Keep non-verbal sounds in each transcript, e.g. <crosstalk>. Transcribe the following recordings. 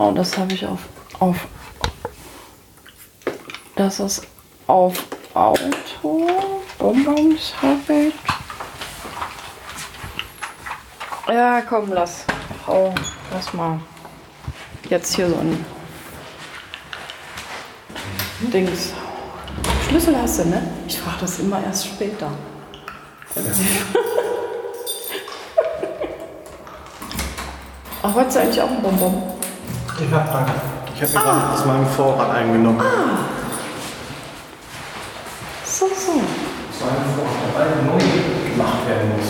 Oh, das habe ich auf, auf. Das ist auf Auto. Bonbons habe ich. Ja, komm, lass. Oh, lass mal. Jetzt hier so ein Dings. Schlüssel hast du, ne? Ich frage das immer erst später. <laughs> Ach, wolltest du eigentlich auch einen Bonbon? Ich hab danke. Ich habe mir gerade aus meinem Vorrat eingenommen. So, so. Aus meinem Vorrat, neu gemacht werden muss.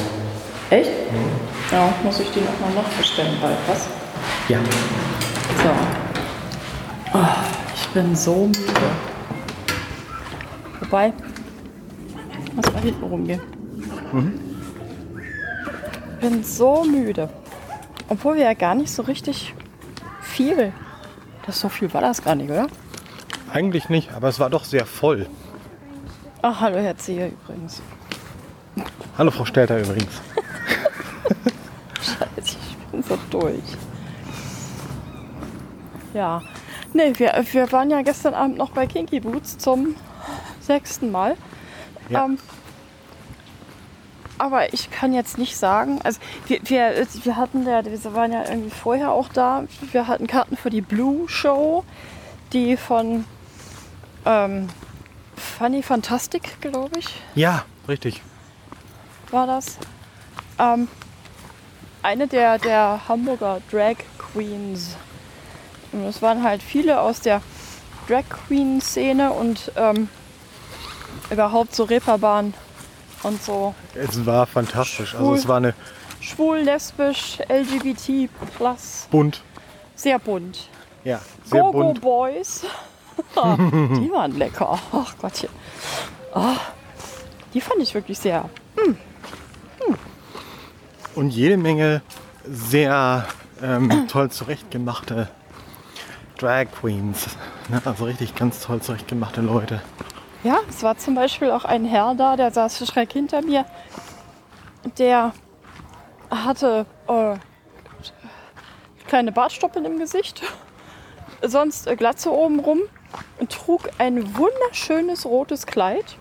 Echt? Ja, muss ich die nochmal nachbestellen bald, was? Ja. So. Oh, ich bin so müde. Wobei, lass mal hinten rumgehen. Ich bin so müde. Obwohl wir ja gar nicht so richtig viel. Das so viel war das gar nicht, oder? Eigentlich nicht, aber es war doch sehr voll. Ach, hallo Herr Zehe übrigens. Hallo Frau Stelter übrigens. <laughs> Scheiße, ich bin so durch. Ja. Nee, wir, wir waren ja gestern Abend noch bei Kinky Boots zum sechsten Mal. Ja. Ähm, aber ich kann jetzt nicht sagen, also wir, wir, wir hatten ja, wir waren ja irgendwie vorher auch da. Wir hatten Karten für die Blue Show, die von ähm, Funny Fantastic, glaube ich, Ja, richtig. war das. Ähm, eine der, der Hamburger Drag Queens. Und es waren halt viele aus der Drag Queen Szene und ähm, überhaupt so Reeperbahn und so Es war fantastisch. Also Cool. es war eine schwul, lesbisch, LGBT plus, bunt. sehr bunt. Ja, sehr Go-Go bunt. Boys. <laughs> die waren lecker. Ach Gottchen. Ah, die fand ich wirklich sehr. Und jede Menge sehr ähm, <clears throat> toll zurechtgemachte Drag Queens. Ne? Also richtig ganz toll zurechtgemachte Leute. Ja, es war zum Beispiel auch ein Herr da, der saß schräg hinter mir. Der hatte äh, kleine Bartstoppeln im Gesicht, sonst äh, Glatze oben rum und trug ein wunderschönes rotes Kleid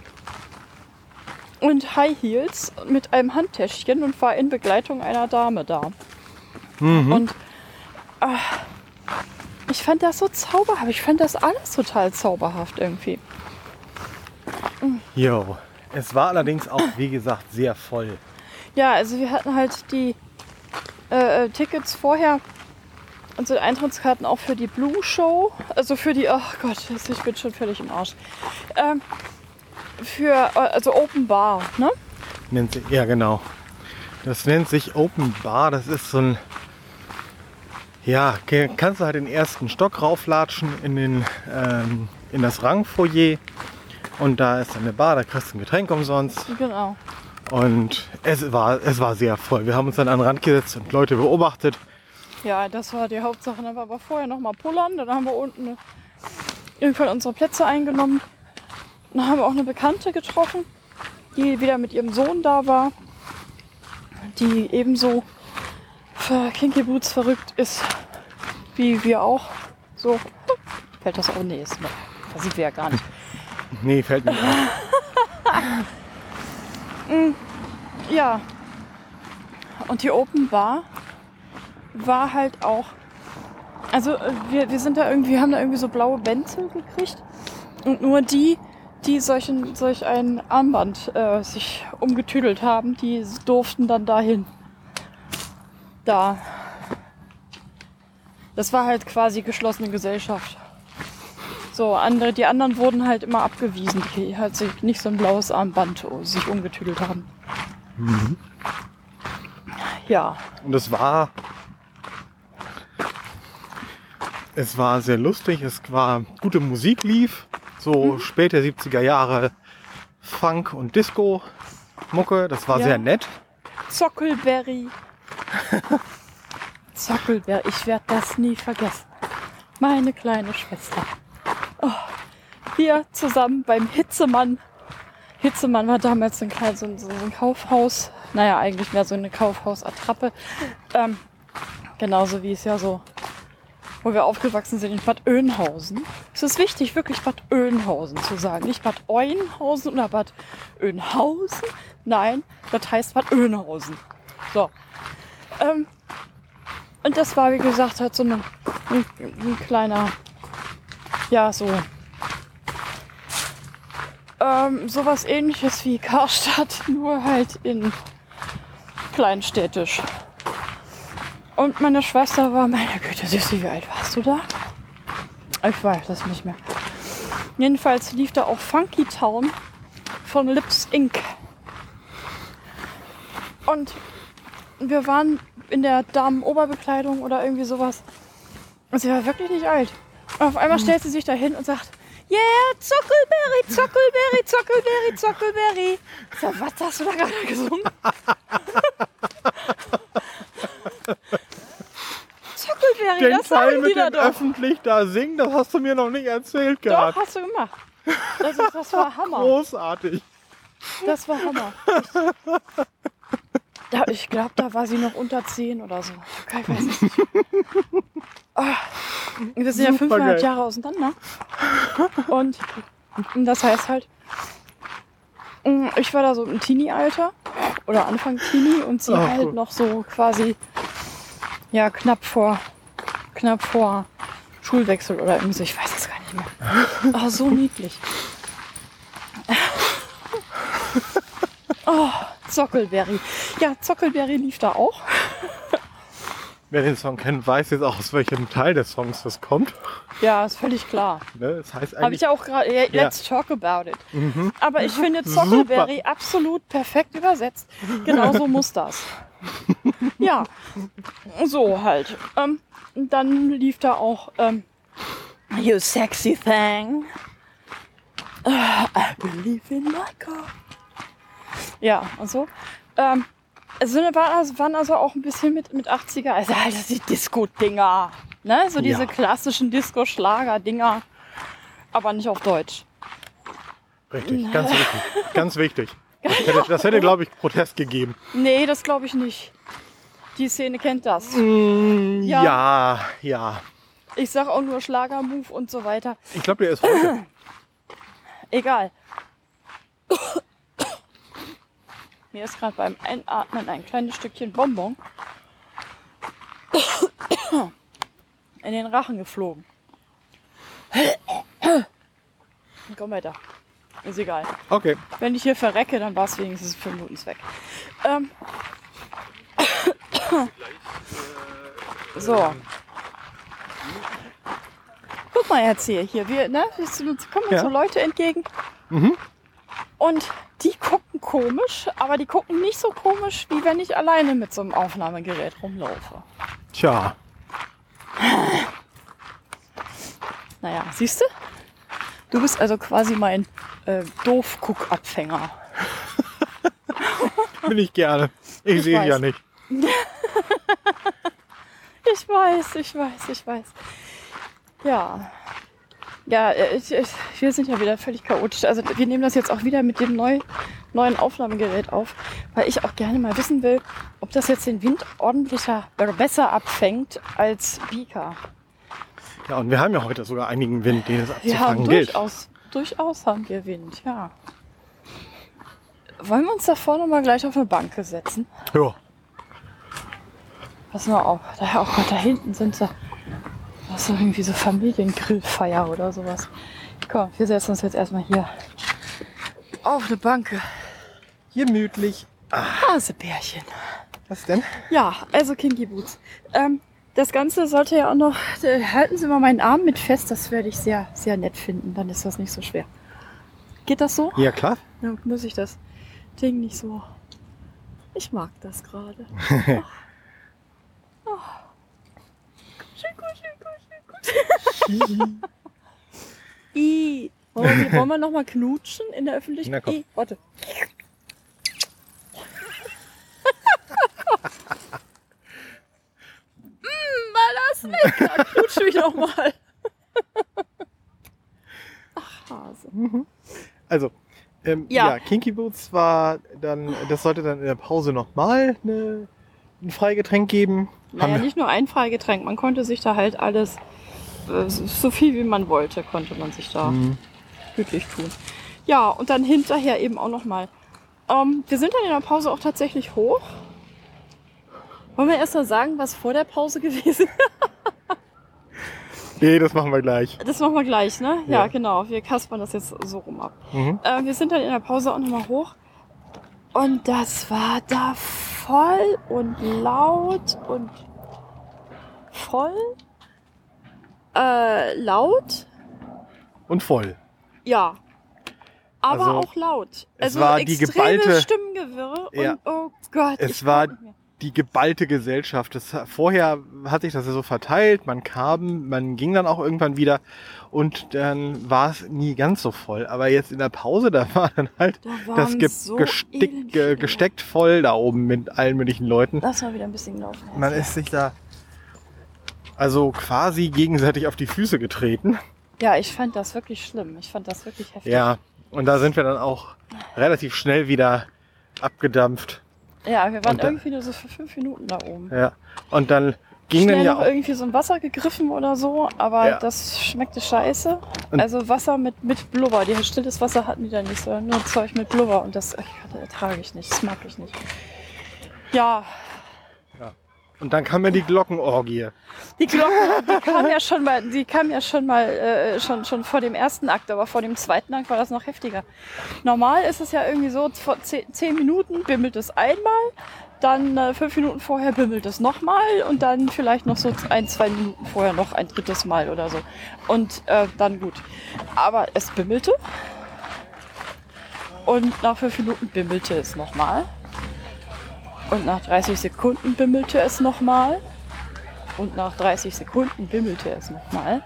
und High Heels mit einem Handtäschchen und war in Begleitung einer Dame da. Und äh, ich fand das so zauberhaft. Ich fand das alles total zauberhaft irgendwie. Jo. Es war allerdings auch, wie gesagt, sehr voll. Ja, also wir hatten halt die äh, äh, Tickets vorher, unsere Eintrittskarten auch für die Blue Show, also für die, ach Gott, ich bin schon völlig im Arsch. Ähm, für, äh, also Open Bar, ne? Nennt sich, ja, genau. Das nennt sich Open Bar. Das ist so ein. Ja, kannst du halt den ersten Stock rauflatschen in, den, ähm, in das Rangfoyer. Und da ist dann eine Bar, da kriegst du ein Getränk umsonst. Genau. Und es war, es war sehr voll. Wir haben uns dann an den Rand gesetzt und Leute beobachtet. Ja, das war die Hauptsache. Dann waren wir vorher noch mal pullern, dann haben wir unten irgendwann unsere Plätze eingenommen. Dann haben wir auch eine Bekannte getroffen, die wieder mit ihrem Sohn da war, die ebenso für Kinky Boots verrückt ist, wie wir auch. So, fällt das auch? Nee, ist noch. Da sind wir ja gar nicht. <laughs> Nee, fällt mir auf. <laughs> Ja. Und die Open Bar war halt auch. Also äh, wir, wir sind da irgendwie, haben da irgendwie so blaue Bänze gekriegt. Und nur die, die solchen, solch ein Armband äh, sich umgetüdelt haben, die durften dann dahin. Da. Das war halt quasi geschlossene Gesellschaft. So, andere, die anderen wurden halt immer abgewiesen, die halt sich nicht so ein blaues Armband äh, sich umgetüdelt haben. Ja, Und es war. Es war sehr lustig, es war gute Musik lief, so späte 70er Jahre Funk und Disco Mucke, das war Ja. sehr nett. Zockelberry. <laughs> Zockelberry, ich werde das nie vergessen. Meine kleine Schwester. Oh, wir zusammen beim Hitzemann. Hitzemann war damals ein, so, ein- so ein Kaufhaus. Naja, eigentlich mehr so eine Kaufhausattrappe. Ähm, genauso wie es ja so wo wir aufgewachsen sind in Bad Oeynhausen. Es ist wichtig, wirklich Bad Oeynhausen zu sagen. Nicht Bad Oeynhausen oder Bad Oeynhausen. Nein, das heißt Bad Oeynhausen. So. Ähm, und das war, wie gesagt, halt so ein, ein, ein kleiner, ja, so ähm, sowas ähnliches wie Karstadt, <laughs> nur halt in kleinstädtisch. Und meine Schwester war, meine Güte, Süße, wie alt warst du da? Ich weiß das nicht mehr. Jedenfalls lief da auch Funky Town von Lips Inc. Und wir waren in der Damen-Oberbekleidung oder irgendwie sowas. Und sie war wirklich nicht alt. Und auf einmal stellt sie sich da hin und sagt, Yeah, Zuckelberry, Zuckelberry, Zuckelberry, Zuckelberry. Ich sag, was hast du da gerade gesungen? <laughs> Zuckelberry, Den das Teil sagen die mit da dem doch. öffentlich da singen, das hast du mir noch nicht erzählt Doch, gehabt. hast du gemacht. Das, ist, das war Hammer. Großartig. Das war Hammer. Da, ich glaube, da war sie noch unter 10 oder so. Ich weiß es nicht. Ah, Wir sind ja Supergeil. fünfeinhalb Jahre auseinander. Und das heißt halt, mm, ich war da so im Teenie-Alter oder Anfang Teenie und sie Oh, halt cool. noch so quasi ja knapp vor knapp vor Schulwechsel oder irgendwie so, ich weiß es gar nicht mehr. <laughs> Oh, so niedlich. <laughs> Oh, Zockelberry. Ja, Zockelberry lief da auch. Wer den Song kennt, weiß jetzt auch, aus welchem Teil des Songs das kommt. Ja, ist völlig klar. Ne? Das heißt Habe ich ja auch gerade. ja, Let's talk about it. Aber ich finde Zockelberry absolut perfekt übersetzt. Genauso <laughs> muss das. Ja, so halt. Ähm, dann lief da auch ähm, You sexy thing. Ah, I believe in my. Ja, und so. Ähm, also, waren also auch ein bisschen mit, mit 80er, also halt die Disco-Dinger. Ne? So diese Ja. klassischen Disco-Schlager-Dinger. Aber nicht auf Deutsch. richtig, ganz wichtig. Ganz wichtig. Das hätte, das hätte glaube ich, Protest gegeben. Nee, das glaube ich nicht. Die Szene kennt das. Mm, Ja. ja, ja. Ich sag auch nur Schlagermove und so weiter. Ich glaube, der ist heute. Egal. Mir ist gerade beim Einatmen ein kleines Stückchen Bonbon in den Rachen geflogen. Komm weiter. Ist egal. Okay. Wenn ich hier verrecke, dann war es wenigstens fünf Minuten weg. Ähm. So. Guck mal jetzt hier, hier wir, ne, uns kommen uns Ja. so Leute entgegen Mhm. Und die gucken komisch, aber die gucken nicht so komisch, wie wenn ich alleine mit so einem Aufnahmegerät rumlaufe. Tja. Naja, siehst du? Du bist also quasi mein äh, Doof-Guck-Abfänger. <laughs> Bin ich gerne. Ich, Ich sehe weiß. ja nicht. <laughs> Ich weiß, ich weiß, ich weiß. Ja. Ja, äh, ich, ich, wir sind ja wieder völlig chaotisch. Also wir nehmen das jetzt auch wieder mit dem neu, neuen Aufnahmegerät auf, weil ich auch gerne mal wissen will, ob das jetzt den Wind ordentlicher oder besser abfängt als Beaker. Ja, und wir haben ja heute sogar einigen Wind, den es Wir haben abzufangen gilt. durchaus, durchaus haben wir Wind, ja. Wollen wir uns da vorne mal gleich auf eine Bank setzen? Ja. Pass mal auf. Da, oh Gott, da hinten sind sie. Das ist irgendwie so Familiengrillfeier oder sowas. Komm, wir setzen uns jetzt erstmal hier auf eine Bank. Gemütlich. Hasebärchen. Was denn? Ja, also Kinky Boots. Ähm, das Ganze sollte ja auch noch. Äh, halten Sie mal meinen Arm mit fest, das werde ich sehr, sehr nett finden. Dann ist das nicht so schwer. Geht das so? Ja, klar. Dann muss ich das Ding nicht so. Ich mag das gerade. <laughs> Oh. Oh. Schön gut, schön gut, schön gut. I. Wollen wir, wollen wir noch mal knutschen in der Öffentlichkeit? Na komm. I, warte. mm, mal das weg. Da knutsch mich noch mal. Ach, Hase. Also, ähm, Ja. ja. Kinky Boots war dann, das sollte dann in der Pause nochmal ein Freigetränk geben. Naja, Haben- nicht nur ein Freigetränk, man konnte sich da halt alles äh, so viel wie man wollte, konnte man sich da Mhm. gütlich tun. Ja, und dann hinterher eben auch nochmal. Ähm, wir sind dann in der Pause auch tatsächlich hoch. Wollen wir erst mal sagen, was vor der Pause <laughs> gewesen ist? Nee, das machen wir gleich. Das machen wir gleich, ne? Ja, Ja. genau. Wir kaspern das jetzt so rum ab. Mhm. Äh, wir sind dann in der Pause auch nochmal hoch. Und das war da voll und laut und voll. Äh, laut, Und voll. ja. Aber Also, auch laut. es Also war die extreme geballte- Stimmengewirre. Ja. Und oh Gott. Es war die geballte Gesellschaft. Das, vorher hat sich das ja so verteilt, man kam, man ging dann auch irgendwann wieder und dann war es nie ganz so voll. Aber jetzt in der Pause, da war dann halt Da das Ge so gestick, viele. gesteckt voll da oben mit allen möglichen Leuten. Lass mal wieder ein bisschen laufen. Man ist sich da also quasi gegenseitig auf die Füße getreten. Ja, ich fand das wirklich schlimm. Ich fand das wirklich heftig. Ja, und da sind wir dann auch relativ schnell wieder abgedampft. Ja, wir waren Und da- irgendwie nur so für fünf Minuten da oben. Ja, und dann ging Schnell dann ja noch auch irgendwie so ein Wasser gegriffen oder so, aber Ja. das schmeckte scheiße. Und- also Wasser mit, mit Blubber. Die stilles Wasser hatten die da nicht so, nur Zeug mit Blubber und das ich, ertrage ich nicht, das mag ich nicht. Ja, und dann kam ja die Glockenorgie. die Glocken, die kam ja schon mal, die kam ja schon mal äh, schon, schon vor dem ersten Akt, aber vor dem zweiten Akt war das noch heftiger. Normal ist es ja irgendwie so, vor zehn, Minuten bimmelt es einmal, dann äh, fünf Minuten vorher bimmelt es nochmal und dann vielleicht noch so ein, zwei Minuten vorher noch ein drittes Mal oder so. Und äh, dann gut. Aber es bimmelte. Und nach fünf Minuten bimmelte es nochmal. Und nach 30 Sekunden bimmelte es nochmal. Und nach 30 Sekunden bimmelte es nochmal.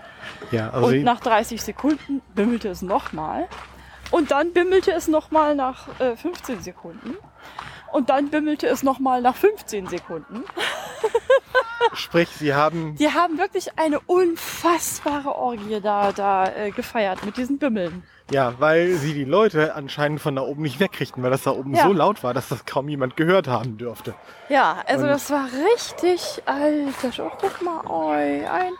Ja, also Und nach 30 Sekunden bimmelte es nochmal. Und dann bimmelte es nochmal nach äh, 15 Sekunden. Und dann bimmelte es nochmal nach 15 Sekunden. sprich, sie haben Die haben wirklich eine unfassbare Orgie da, da äh, gefeiert mit diesen Bimmeln. ja, weil sie die Leute anscheinend von da oben nicht wegkriegten, weil das da oben Ja. so laut war, dass das kaum jemand gehört haben dürfte. Ja, also Und- das war richtig, alter. Oh, guck mal, oi, ein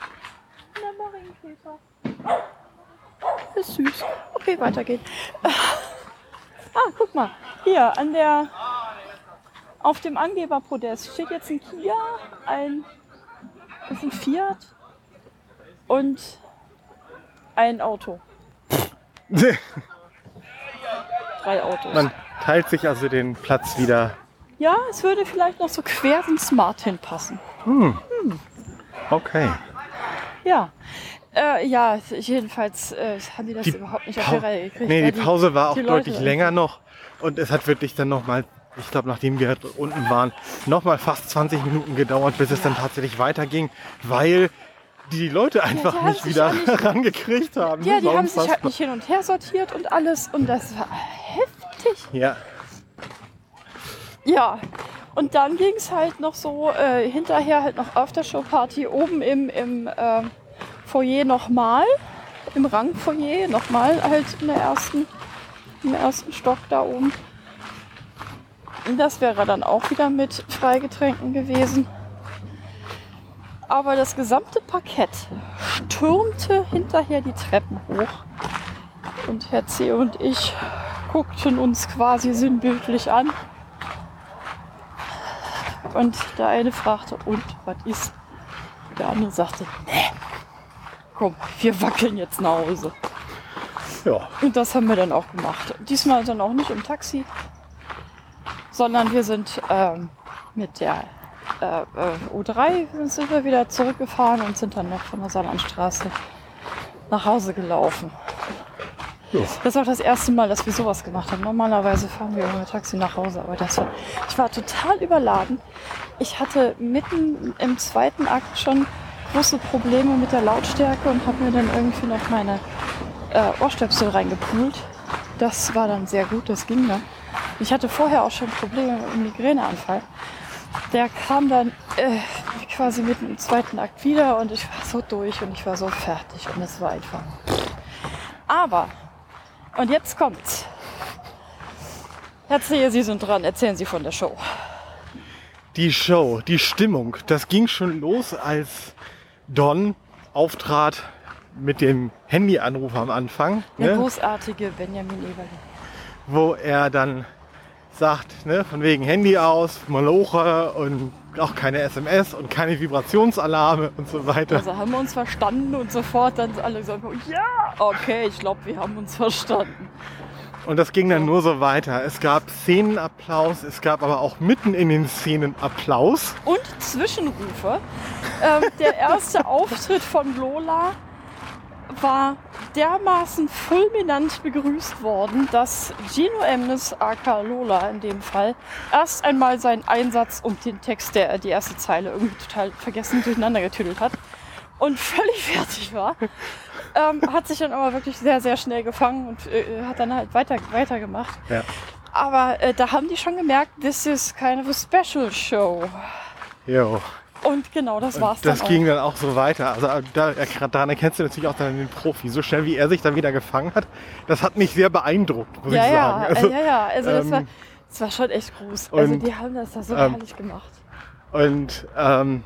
Marienkäfer. Ist süß. Okay, weiter geht's. <laughs> Ah, guck mal, hier an der, auf dem Angeberpodest steht jetzt ein Kia, ein, ist ein Fiat und ein Auto. <laughs> Drei Autos. Man teilt sich also den Platz wieder. Ja, es würde vielleicht noch so quer ins Smart hinpassen. Okay. Ja. Äh, ja, jedenfalls äh, haben die das Die überhaupt nicht auf die Reihe gekriegt. Nee, die Pause war auch die deutlich Leute- länger noch. Und es hat wirklich dann nochmal, ich glaube, nachdem wir unten waren, nochmal fast 20 Minuten gedauert, bis es dann tatsächlich weiterging, weil die Leute einfach die haben nicht wieder nicht- <laughs> rangekriegt haben. Ja, Das die haben sich halt nicht hin und her sortiert und alles und das war heftig. Ja, Ja. Und dann ging es halt noch so äh, hinterher halt noch Aftershow-Party oben im, im äh, Foyer nochmal, im Rangfoyer nochmal halt in der ersten, im ersten Stock da oben. Das wäre dann auch wieder mit Freigetränken gewesen. Aber das gesamte Parkett stürmte hinterher die Treppen hoch. Und Herr C. und ich guckten uns quasi sinnbildlich an. Und der eine fragte, und was ist? Der andere sagte, nee, komm, wir wackeln jetzt nach Hause. ja. Und das haben wir dann auch gemacht. Diesmal dann auch nicht im Taxi, sondern wir sind ähm, mit der äh, äh, U3 sind wir wieder zurückgefahren und sind dann noch von der Saarlandstraße nach Hause gelaufen. Ja. Das war das erste Mal, dass wir sowas gemacht haben. Normalerweise fahren wir mit Taxi nach Hause, aber das war, ich war total überladen. Ich hatte mitten im zweiten Akt schon große Probleme mit der Lautstärke und habe mir dann irgendwie noch meine äh, Ohrstöpsel reingepult. Das war dann sehr gut, das ging dann. Ich hatte vorher auch schon Probleme mit einem Migräneanfall. Der kam dann äh, quasi mitten im zweiten Akt wieder und ich war so durch und ich war so fertig und es war einfach. Aber, und jetzt kommt's. Erzählen Sie sind dran, erzählen Sie von der Show. Die Show, die Stimmung, das ging schon los, als Don auftrat mit dem Handyanruf am Anfang, Der ne, großartige Benjamin Eberle. wo er dann sagt, ne, von wegen Handy aus, Maloche und auch keine SMS und keine Vibrationsalarme und so weiter. Also haben wir uns verstanden und sofort dann alle so, ja, okay, ich glaube, wir haben uns verstanden. Und das ging dann nur so weiter. Es gab Szenenapplaus, es gab aber auch mitten in den Szenen Applaus. Und Zwischenrufe. Ähm, der erste <laughs> Auftritt von Lola war dermaßen fulminant begrüßt worden, dass Gino Emnes, aka Lola in dem Fall, erst einmal seinen Einsatz und den Text, der die erste Zeile irgendwie total vergessen durcheinander getüdelt hat und völlig <laughs> fertig war. Ähm, hat sich dann aber wirklich sehr, sehr schnell gefangen und äh, hat dann halt weiter, weitergemacht. Ja. Aber äh, da haben die schon gemerkt, this is kind of a special show. Jo. Und genau, das war's Das dann ging dann auch so weiter. Also da, daran erkennst du natürlich auch dann den Profi. So schnell wie er sich dann wieder gefangen hat, das hat mich sehr beeindruckt, muss ja, ich ja, sagen. Also, äh, ja, ja, also das, ähm, war, das war schon echt groß. Also und, die haben das da so ähm, herrlich gemacht. Und ähm,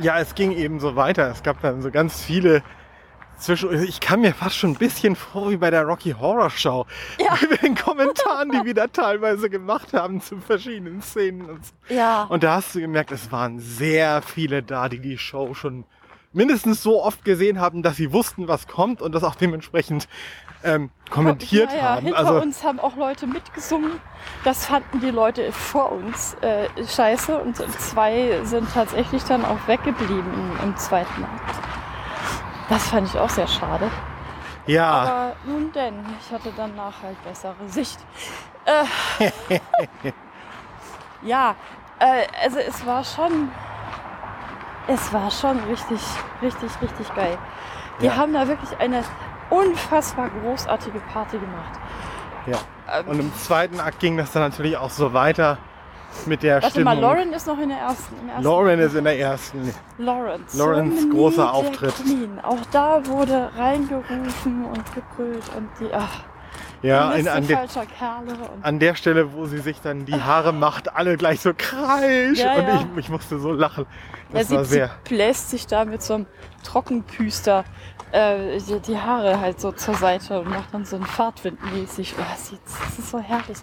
ja, es ging eben so weiter. Es gab dann so ganz viele zwischen. Ich kam mir fast schon ein bisschen vor wie bei der Rocky Horror Show. Ja. <laughs> Mit den Kommentaren, die wir da teilweise gemacht haben zu verschiedenen Szenen. Und, so. Ja, und da hast du gemerkt, es waren sehr viele da, die die Show schon mindestens so oft gesehen haben, dass sie wussten, was kommt und das auch dementsprechend ähm, kommentiert ja, ja, haben. Hinter Also uns haben auch Leute mitgesungen. Das fanden die Leute vor uns äh, scheiße und zwei sind tatsächlich dann auch weggeblieben im, im zweiten Akt. Das fand ich auch sehr schade. ja, Aber nun denn, ich hatte danach halt bessere Sicht. Äh, <laughs> ja, äh, also es war schon, es war schon richtig, richtig, richtig geil. Die Ja. haben da wirklich eine unfassbar großartige Party gemacht. ja. Und im zweiten Akt ging das dann natürlich auch so weiter mit der warte Stimmung. mal, Lauren ist noch in der ersten. Im ersten Lauren ist in der ersten. Lawrence. Lawrence, so großer Auftritt. Queen. Auch da wurde reingerufen und gebrüllt und die, ach, Ja, in, an, der, an der Stelle, wo sie sich dann die Haare macht, alle gleich so kreisch. Ja, und ja. Ich, ich musste so lachen. Ja, Das sie, war sehr. sie bläst sich da mit so einem Trockenpüster äh, die, die Haare halt so zur Seite und macht dann so einen Fahrtwind mäßig. Oh, sie, das ist so herrlich.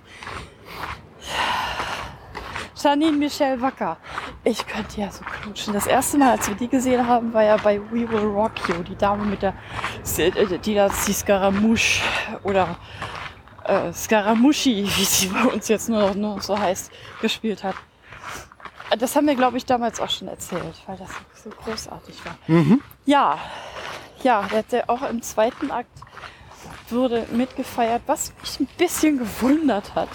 Janine Michelle Wacker. Ich könnte ja so knutschen. Das erste Mal, als wir die gesehen haben, war ja bei We Will Rock You. Die Dame mit der, äh, die da die Scaramouche oder äh, Scaramucci, wie sie bei uns jetzt nur noch, nur noch so heißt, gespielt hat. Das haben wir, glaube ich, damals auch schon erzählt, weil das so großartig war. Mhm. Ja, ja, der, der auch im zweiten Akt wurde mitgefeiert. Was mich ein bisschen gewundert hat,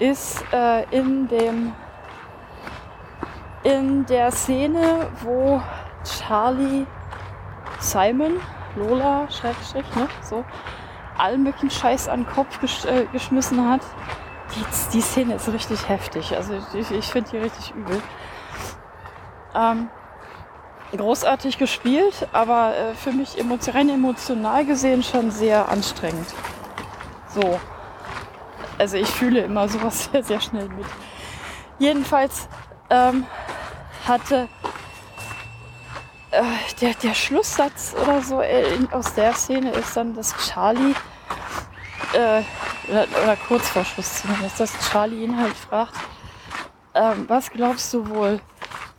ist äh, in dem in der Szene, wo Charlie Simon, Lola, Schrägstrich, ne, so, allen an den Kopf gesch äh, geschmissen hat. Die, die Szene ist richtig heftig. Also ich, ich finde die richtig übel. Ähm, großartig gespielt, aber äh, für mich rein emotional gesehen schon sehr anstrengend. So. Also ich fühle immer sowas <laughs> sehr, sehr schnell mit. Jedenfalls ähm, hatte äh, der, der Schlusssatz oder so äh, in, aus der Szene ist dann, dass Charlie äh, oder, oder kurz vor Schluss zumindest, dass Charlie ihn halt fragt, ähm, was glaubst du wohl,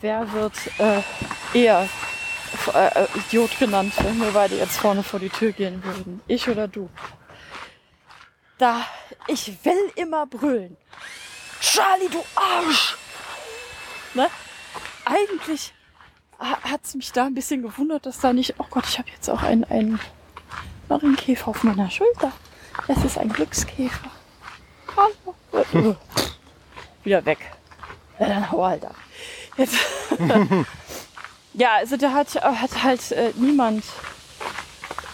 wer wird äh, eher äh, Idiot genannt, wenn wir beide jetzt vorne vor die Tür gehen würden? Ich oder du? Da, ich will immer brüllen. Charlie, du Arsch! Ne? Eigentlich hat es mich da ein bisschen gewundert, dass da nicht, oh Gott, ich habe jetzt auch einen, einen Marienkäfer auf meiner Schulter. Es ist ein Glückskäfer. Hallo. <laughs> Wieder weg. Ja, dann hau halt ab. Jetzt. <laughs> ja, also da hat, hat halt äh, niemand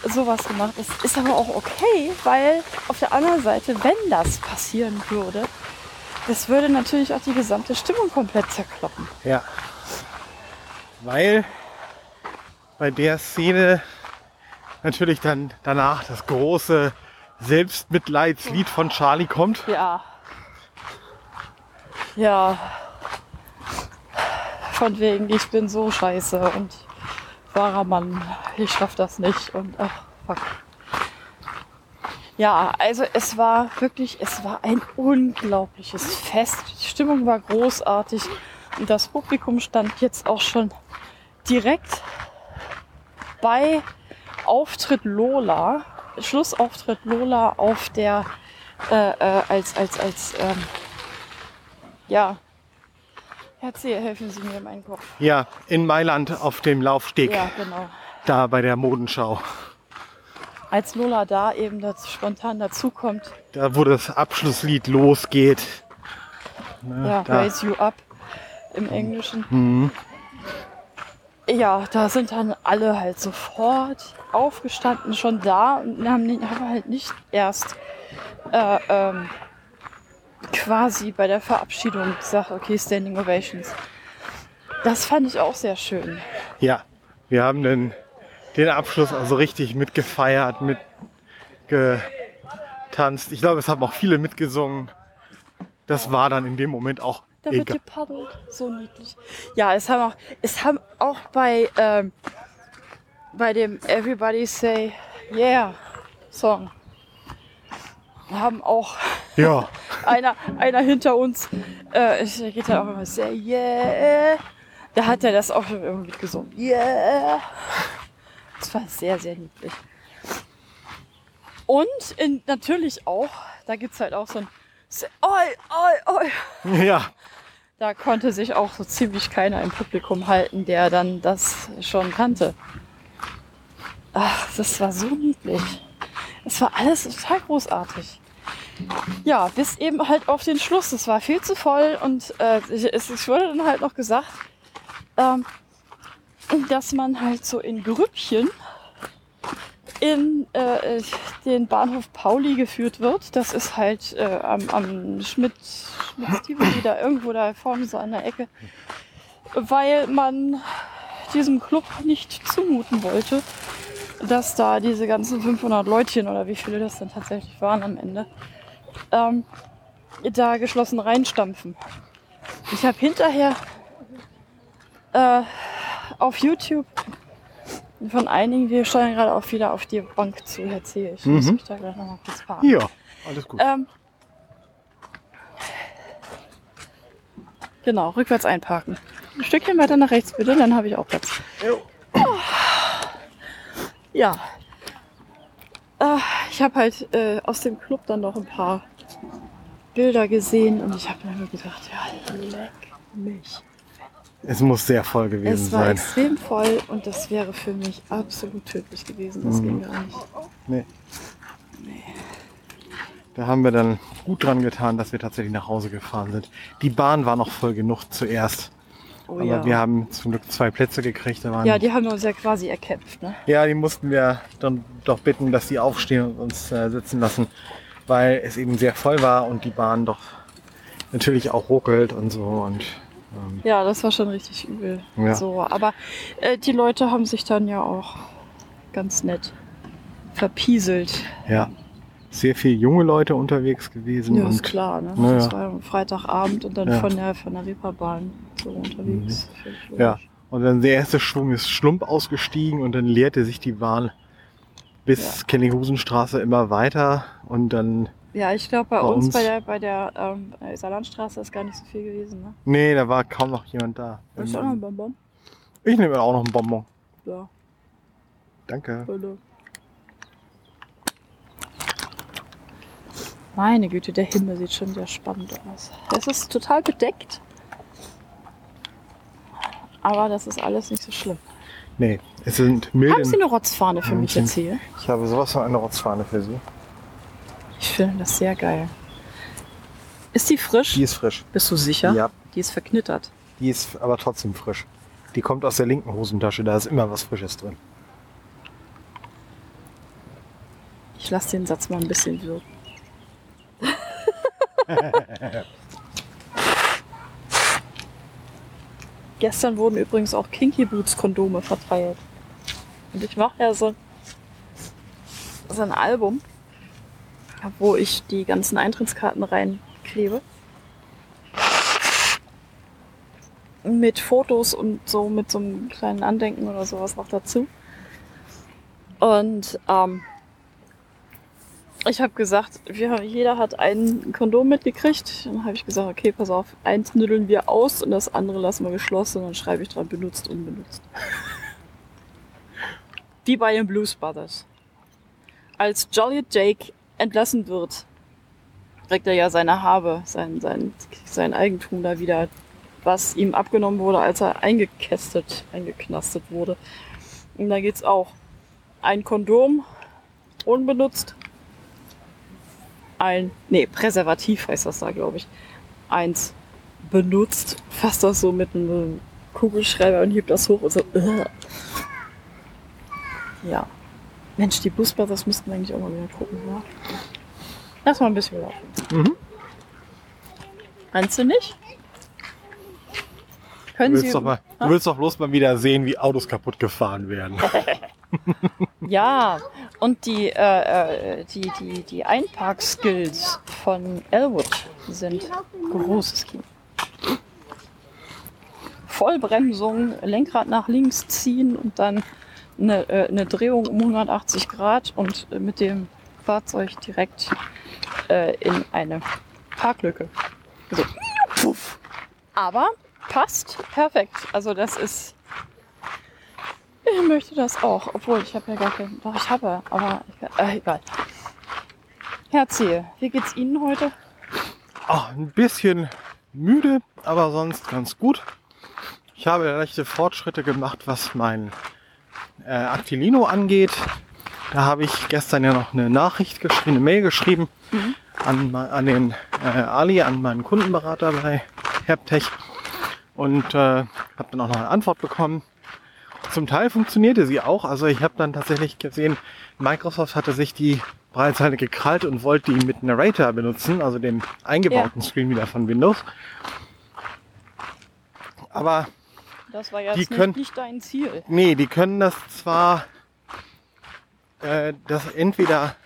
sowas gemacht. Das ist aber auch okay, weil auf der anderen Seite, wenn das passieren würde, das würde natürlich auch die gesamte Stimmung komplett zerkloppen. Ja. Weil bei der Szene natürlich dann danach das große Selbstmitleidslied von Charlie kommt. Ja. Ja. Von wegen, ich bin so scheiße und wahrer Mann, ich schaff das nicht und ach, fuck. Ja, also es war wirklich, es war ein unglaubliches Fest. Die Stimmung war großartig und das Publikum stand jetzt auch schon direkt bei Auftritt Lola, Schlussauftritt Lola auf der äh, äh, als als als ähm, ja. Erzähl, helfen Sie mir in meinen Kopf. Ja, in Mailand auf dem Laufsteg, Ja, genau. da bei der Modenschau. Als Lola da eben dazu, spontan dazukommt, Da, wo das Abschlusslied losgeht. Ne, ja, da. Raise You Up im Englischen. Mhm. Ja, da sind dann alle halt sofort aufgestanden, schon da und haben, nicht- haben halt nicht erst äh, ähm, quasi bei der Verabschiedung gesagt, okay, Standing Ovations. Das fand ich auch sehr schön. Ja, wir haben den, den Abschluss also richtig mitgefeiert, mitgetanzt. Ich glaube, es haben auch viele mitgesungen. Das war dann in dem Moment auch Da wird egal. gepaddelt. So niedlich. Ja, es haben auch, es haben auch bei, ähm, bei dem Everybody Say Yeah Song haben auch Ja, <laughs> einer, einer hinter uns, äh, es geht ja auch immer Say Yeah. Da hat er das auch schon irgendwie gesungen. Yeah. Das war sehr, sehr niedlich. Und in, natürlich auch, da gibt es halt auch so ein Oi, oi, oi. <laughs> ja, Da konnte sich auch so ziemlich keiner im Publikum halten, der dann das schon kannte. Ach, das war so niedlich. Es war alles total großartig. Ja, bis eben halt auf den Schluss. Es war viel zu voll und äh, es, es wurde dann halt noch gesagt, ähm, dass man halt so in Grüppchen in äh, den Bahnhof Pauli geführt wird. Das ist halt äh, am, am Schmidt, Schmidt da irgendwo da vorne so an der Ecke. Weil man diesem Club nicht zumuten wollte, dass da diese ganzen 500 Leutchen oder wie viele das dann tatsächlich waren am Ende, ähm, da geschlossen reinstampfen. Ich habe hinterher äh, auf YouTube von einigen, wir steuern gerade auch wieder auf die Bank zu, erzähle ich. Muss Mhm. ich da gleich nochmal kurz parken. ja, alles gut. Ähm, genau, rückwärts einparken. Ein Stückchen weiter nach rechts bitte, dann habe ich auch Platz. Jo. Ja. Äh, ich habe halt äh, aus dem Club dann noch ein paar Bilder gesehen und ich habe mir gedacht, ja, leck mich. Es muss sehr voll gewesen Es war sein. extrem voll und das wäre für mich absolut tödlich gewesen. Das ging gar nicht. Nee. Da haben wir dann gut dran getan, dass wir tatsächlich nach Hause gefahren sind. Die Bahn war noch voll genug zuerst. Oh, aber ja. wir haben zum Glück zwei Plätze gekriegt. Da waren ja, die haben uns ja quasi erkämpft. Ne? Ja, die mussten wir dann doch bitten, dass die aufstehen und uns äh, sitzen lassen, weil es eben sehr voll war und die Bahn doch natürlich auch ruckelt und so. Und ähm, Ja, das war schon richtig übel. Ja. So, aber äh, die Leute haben sich dann ja auch ganz nett verpieselt. ja, sehr viele junge Leute unterwegs gewesen. Ja, ist klar, ne? Naja. Das war am Freitagabend und dann Ja. Mhm. von der von der Reeperbahn so unterwegs. Völlig Ja, und dann der erste Schwung ist Schlump ausgestiegen und dann leerte sich die Bahn bis Ja. Kellinghusenstraße immer weiter und dann, Ja, ich glaube bei, Bei uns, bei der bei der ähm, Saarlandstraße ist gar nicht so viel gewesen, ne? nee, da war kaum noch jemand da. Willst du auch noch ein Bonbon? Ich nehme auch noch einen Bonbon. Ja, Danke. bitte. Meine Güte, der Himmel sieht schon wieder spannend aus. Es ist total bedeckt. Aber das ist alles nicht so schlimm. Nee, es sind milde. Haben Sie eine Rotzfahne für mich jetzt hier? Ich habe sowas von einer Rotzfahne für Sie. Ich finde das sehr geil. Ist die frisch? Die ist frisch. Bist du sicher? Ja, Die ist verknittert. die ist aber trotzdem frisch. Die kommt aus der linken Hosentasche, da ist immer was Frisches drin. Ich lasse den Satz mal ein bisschen wirken. <laughs> Gestern wurden übrigens auch Kinky Boots Kondome verteilt. Und ich mache ja so, so ein Album, wo ich die ganzen Eintrittskarten reinklebe. mit Fotos und so mit so einem kleinen Andenken oder sowas noch dazu. Und ähm, ich habe gesagt, wir, jeder hat ein Kondom mitgekriegt. Dann habe ich gesagt, okay, pass auf, eins nüdeln wir aus und das andere lassen wir geschlossen. Und dann schreibe ich dran, benutzt, unbenutzt. <laughs> Wie bei den Blues Brothers. Als Jolly Jake entlassen wird, kriegt er ja seine Habe, sein, sein, sein Eigentum da wieder, was ihm abgenommen wurde, als er eingekästet, eingeknastet wurde. Und da geht's auch. Ein Kondom, unbenutzt, ein, nee, Präservativ heißt das da, glaube ich, eins benutzt, fasst das so mit einem Kugelschreiber und hebt das hoch und so. Uh. Ja. Mensch, die Busbrothers müssten eigentlich auch mal wieder gucken, ja. Lass mal ein bisschen laufen. Mhm. Meinst du nicht? Du Können willst, Sie. doch mal, du willst doch bloß mal wieder sehen, wie Autos kaputt gefahren werden. <laughs> Ja, und die, äh, äh, die, die, die Einpark-Skills von Elwood sind großes Kino. Vollbremsung, Lenkrad nach links ziehen und dann eine, äh, eine Drehung um 180 Grad und äh, mit dem Fahrzeug direkt äh, in eine Parklücke. So. Puff. Aber passt perfekt. Also das ist ich möchte das auch, obwohl ich habe ja gar keinen. Doch, ich habe, aber äh, egal. Herziehe, wie geht's Ihnen heute? Ach, ein bisschen müde, aber sonst ganz gut. Ich habe leichte Fortschritte gemacht, was mein äh, Actilino angeht. Da habe ich gestern ja noch eine Nachricht geschrieben, eine Mail geschrieben an, ma- an den äh, Ali, an meinen Kundenberater bei Herbtech und äh, habe dann auch noch eine Antwort bekommen. Zum Teil funktionierte sie auch. Also ich habe dann tatsächlich gesehen, Microsoft hatte sich die Breitseite gekrallt und wollte die mit Narrator benutzen, also dem eingebauten Screen wieder von Windows. Aber Das war jetzt Die nicht, können- nicht dein Ziel. nee, die können das zwar, äh, das entweder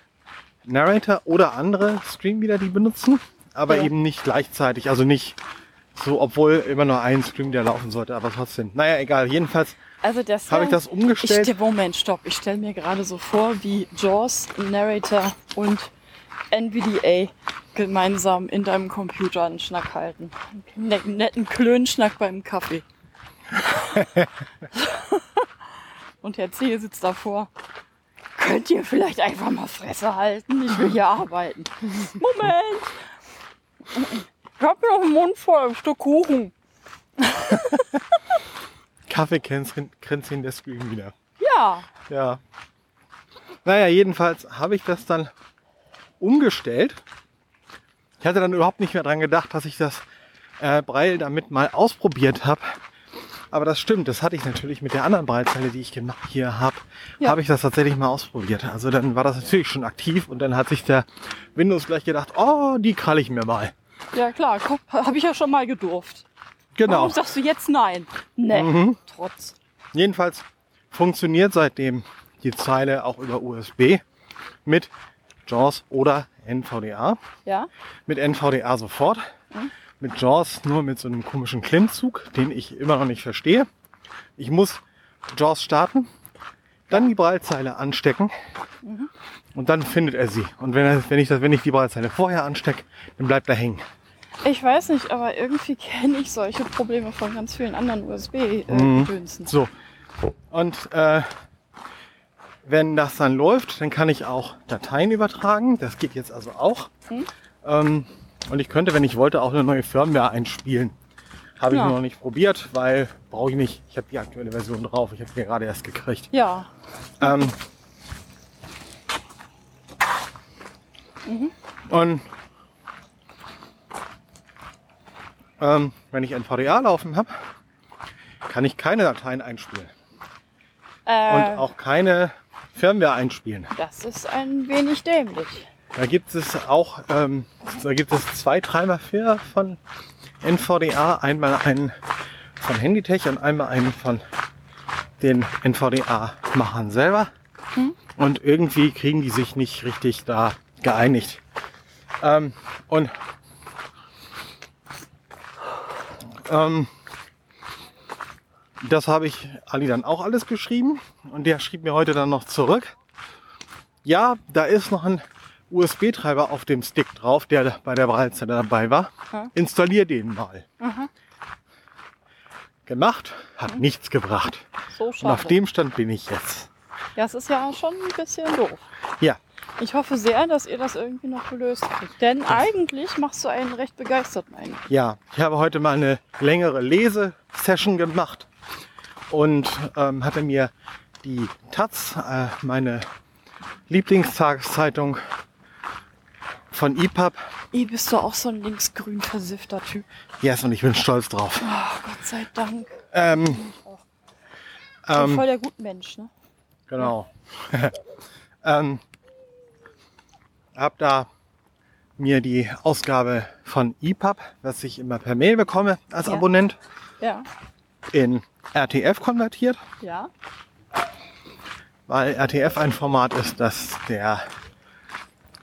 Narrator oder andere Screenreader die benutzen, aber Ja. eben nicht gleichzeitig. Also nicht so, obwohl immer nur ein Screenreader laufen sollte, aber trotzdem. Naja, egal. Jedenfalls Also das habe ich das umgestellt. Ich, Moment, stopp. Ich stelle mir gerade so vor, wie JAWS, Narrator und NVDA gemeinsam in deinem Computer einen Schnack halten. Einen net- netten Klönschnack beim Kaffee. <laughs> und Herr C. sitzt davor. Könnt ihr vielleicht einfach mal Fresse halten? Ich will hier arbeiten. Moment! Ich hab noch einen Mund voll, ein Stück Kuchen. <laughs> Kaffeekränzchen der Screen wieder. Ja, Ja. Naja, jedenfalls habe ich das dann umgestellt. Ich hatte dann überhaupt nicht mehr dran gedacht, dass ich das äh, Braille damit mal ausprobiert habe. Aber das stimmt, das hatte ich natürlich mit der anderen Braillezeile, die ich gemacht hier habe, Ja. habe ich das tatsächlich mal ausprobiert. Also dann war das natürlich schon aktiv und dann hat sich der Windows gleich gedacht, oh, die kralle ich mir mal. ja klar, habe ich ja schon mal gedurft. Genau. Warum sagst du jetzt nein? Nee, Mhm. trotz. Jedenfalls funktioniert seitdem die Zeile auch über USB mit JAWS oder NVDA. Ja? Mit NVDA sofort. Mit JAWS nur mit so einem komischen Klimmzug, den ich immer noch nicht verstehe. Ich muss JAWS starten, dann die Braillezeile anstecken und dann findet er sie. Und wenn, er, wenn, ich, das, wenn ich die Braillezeile vorher anstecke, dann bleibt er hängen. Ich weiß nicht, aber irgendwie kenne ich solche Probleme von ganz vielen anderen Mhm. USB-Gedönsen. So. Und äh, wenn das dann läuft, dann kann ich auch Dateien übertragen. Das geht jetzt also auch. Mhm. Ähm, und ich könnte, wenn ich wollte, auch eine neue Firmware einspielen. Habe ich Ja. noch nicht probiert, weil brauche ich nicht. Ich habe die aktuelle Version drauf. Ich habe die gerade erst gekriegt. ja, Ähm, Mhm. Und ähm, wenn ich NVDA laufen habe, kann ich keine Dateien einspielen. Und äh, auch keine Firmware einspielen. das ist ein wenig dämlich. Da gibt es auch, ähm, da gibt es zwei Treiber für von NVDA. Einmal einen von Handytech und einmal einen von den NVDA-Machern selber. Und irgendwie kriegen die sich nicht richtig da geeinigt. Ähm, und ähm, das habe ich Ali dann auch alles geschrieben und der schrieb mir heute dann noch zurück. Ja, da ist noch ein USB-Treiber auf dem Stick drauf, der bei der Breitseite dabei war. Ja. Installier den mal. Aha. Gemacht, hat nichts gebracht. So Und auf schade. dem Stand bin ich jetzt. Ja, es ist ja schon ein bisschen doof. Ja, Ich hoffe sehr, dass ihr das irgendwie noch gelöst kriegt. Denn eigentlich machst du einen recht begeisterten Eindruck. ja. Ich habe heute mal eine längere Lesesession gemacht und ähm, hatte mir die Taz, äh, meine Lieblingstageszeitung von EPUB, Ihr bist doch auch so ein linksgrün versiffter Typ. yes, und ich bin stolz drauf. Oh, Gott sei Dank. Ähm, ähm, voll der gute Mensch, ne? Genau. <laughs> ähm, hab da mir die Ausgabe von EPUB, was ich immer per Mail bekomme als Ja. Abonnent, Ja. in RTF konvertiert, Ja. weil RTF ein Format ist, das der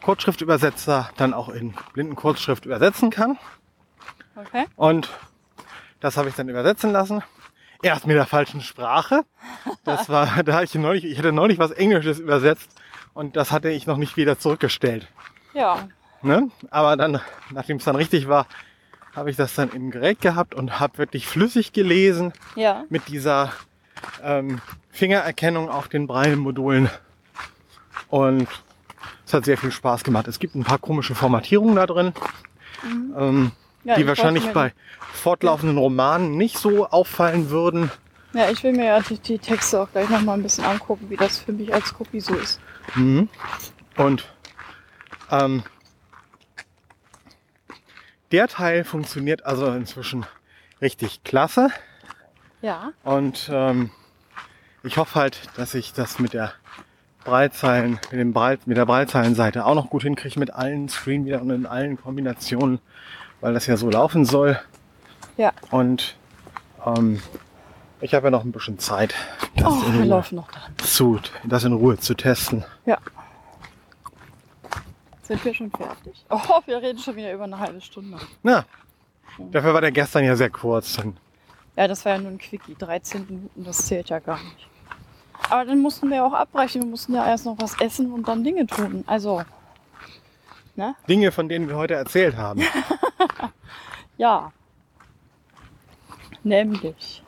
Kurzschriftübersetzer dann auch in Blindenkurzschrift übersetzen kann. Okay. Und das habe ich dann übersetzen lassen. Erst mit der falschen Sprache. Das war, <laughs> da ich neulich, ich hatte neulich was Englisches übersetzt und das hatte ich noch nicht wieder zurückgestellt. Ja. Ne? Aber dann, nachdem es dann richtig war, habe ich das dann im Gerät gehabt und habe wirklich flüssig gelesen Ja. mit dieser ähm, Fingererkennung auf den Braille-Modulen. Und es hat sehr viel Spaß gemacht. Es gibt ein paar komische Formatierungen da drin, ähm, ja die ich wahrscheinlich bei fortlaufenden Romanen nicht so auffallen würden. Ja, ich will mir ja die, die Texte auch gleich noch mal ein bisschen angucken, wie das für mich als Kopie so ist. Mhm. Und ähm, der Teil funktioniert also inzwischen richtig klasse. Ja. Und ähm, ich hoffe halt, dass ich das mit der Breitzeilen, mit, dem Breit, mit der Breitzeilenseite auch noch gut hinkriege mit allen Screen wieder und in allen Kombinationen, weil das ja so laufen soll. Ja. Und ähm, ich habe ja noch ein bisschen Zeit, das, Oh, in wir Ruhe laufen noch dran. zu, das in Ruhe zu testen. Ja. Sind wir schon fertig? Oh, wir reden schon wieder über eine halbe Stunde. Na, dafür war der gestern ja sehr kurz. Ja, das war ja nur ein Quickie. 13 Minuten, das zählt ja gar nicht. Aber dann mussten wir auch abbrechen. Wir mussten ja erst noch was essen und dann Dinge tun. Also, ne? Dinge, von denen wir heute erzählt haben. <laughs> Ja. Nämlich.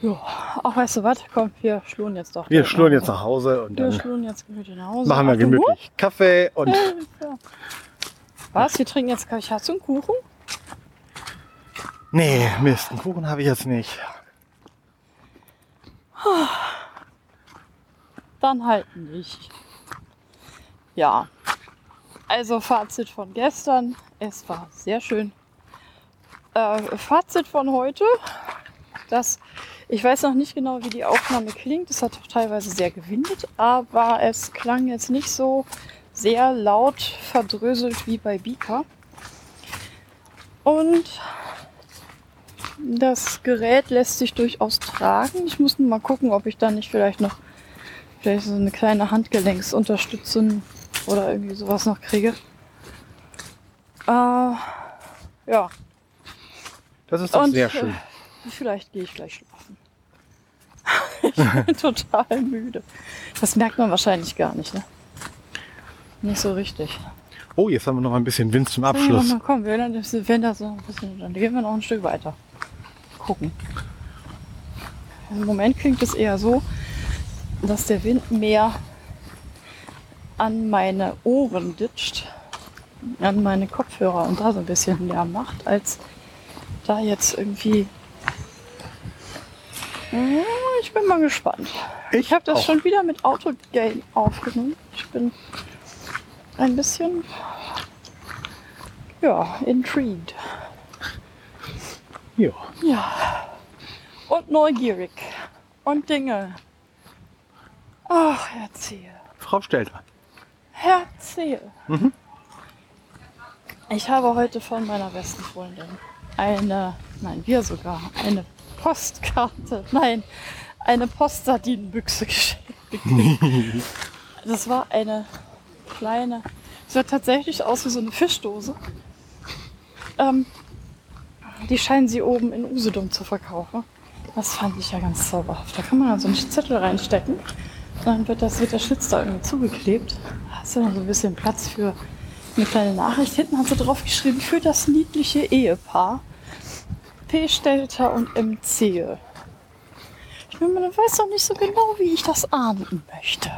Ja. Ach, weißt du was? Komm, wir schlurren jetzt doch. Wir schlurren jetzt nach Hause und Wir dann schlurren jetzt gemütlich nach Hause. machen wir gemütlich Kaffee und Ja. Was? Wir trinken jetzt Kaffee. Hast du einen Kuchen? nee, Mist, einen Kuchen habe ich jetzt nicht. Dann halt nicht. Ja. Also Fazit von gestern. Es war sehr schön. Äh, Fazit von heute. Das, ich weiß noch nicht genau, wie die Aufnahme klingt. Es hat teilweise sehr gewindet, aber es klang jetzt nicht so sehr laut verdröselt wie bei Beaker. Und das Gerät lässt sich durchaus tragen. Ich muss nur mal gucken, ob ich da nicht vielleicht noch vielleicht so eine kleine Handgelenksunterstützung oder irgendwie sowas noch kriege. Äh, ja, Das ist doch Und, sehr schön. äh, vielleicht gehe ich gleich schlafen. <laughs> ich bin total müde. Das merkt man wahrscheinlich gar nicht, ne? Nicht so richtig. Oh, jetzt haben wir noch ein bisschen Wind zum Ja, Abschluss. mal komm, wenn das, wenn das so ein bisschen, dann gehen wir noch ein Stück weiter. Gucken. Im Moment klingt es eher so, dass der Wind mehr an meine Ohren ditcht, an meine Kopfhörer und da so ein bisschen Lärm macht, als da jetzt irgendwie. Hm, Ich bin mal gespannt. Ich habe das auch. schon wieder mit Autogame aufgenommen. Ich bin ein bisschen ja, intrigued. Ja. Ja. Und neugierig. Und Dinge. Ach, erzähl. Frau Stelter. Erzähl. Ich habe heute von meiner besten Freundin eine, nein, wir sogar, eine Postkarte, <laughs> nein, eine Postsardinenbüchse <laughs> geschenkt. Das war eine kleine, es sah tatsächlich aus wie so eine Fischdose. Ähm, die scheinen sie oben in Usedom zu verkaufen. Das fand ich ja ganz zauberhaft. Da kann man dann so einen Zettel reinstecken. Dann wird, das, wird der Schlitz da irgendwie zugeklebt. Da hast du dann so ein bisschen Platz für eine kleine Nachricht. Hinten hat sie drauf geschrieben, für das niedliche Ehepaar. P. Stelter und M. Zehe. Ich meine, man weiß doch nicht so genau, wie ich das ahnden möchte.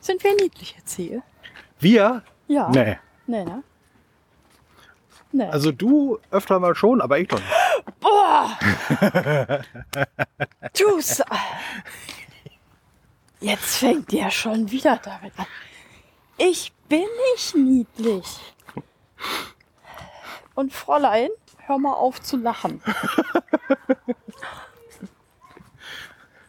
Sind wir niedliche Zehe? Wir? Ja. Nee. Nee, ne? Nee. Also du öfter mal schon, aber ich doch nicht. Boah! <laughs> du Sa- Jetzt fängt der schon wieder damit an. Ich bin nicht niedlich. Und Fräulein, hör mal auf zu lachen. <laughs>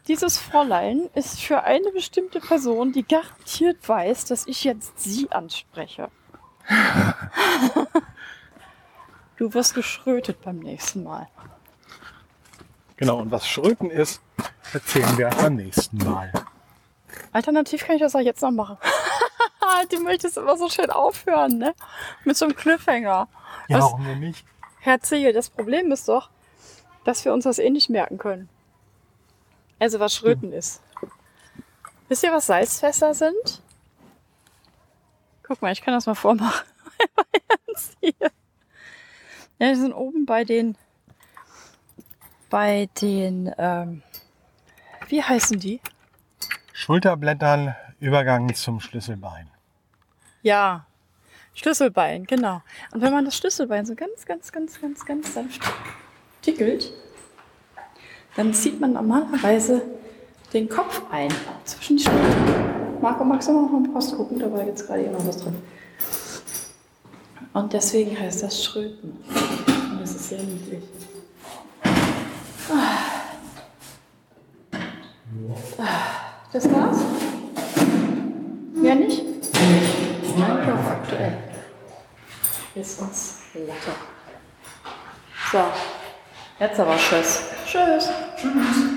Dieses Fräulein ist für eine bestimmte Person, die garantiert weiß, dass ich jetzt sie anspreche. <laughs> Du wirst geschrötet beim nächsten Mal. Genau, und was Schröten ist, erzählen wir beim nächsten Mal. Alternativ kann ich das auch jetzt noch machen. <laughs> du möchtest immer so schön aufhören, ne? Mit so einem Cliffhanger. Ja, Was- warum denn nicht? Herr Ziegel, das Problem ist doch, dass wir uns das eh nicht merken können. Also was Schröten ist. Wisst ihr, was Salzfässer sind? Guck mal, ich kann das mal vormachen. <laughs> Ja, die sind oben bei den, bei den, ähm, wie heißen die? Schulterblättern, Übergang zum Schlüsselbein. Ja, Schlüsselbein, genau. Und wenn man das Schlüsselbein so ganz, ganz, ganz, ganz, ganz sanft tickelt, dann zieht man normalerweise den Kopf ein zwischen die Schultern. Marco, magst du noch mal im Post gucken? Da war jetzt gerade noch was drin. Und deswegen heißt das Schröten. Sehr niedlich. Das war's? Mehr nicht? Nein, doch, aktuell. Ist uns Latte. So, jetzt aber Tschüss. Tschüss. Tschüss.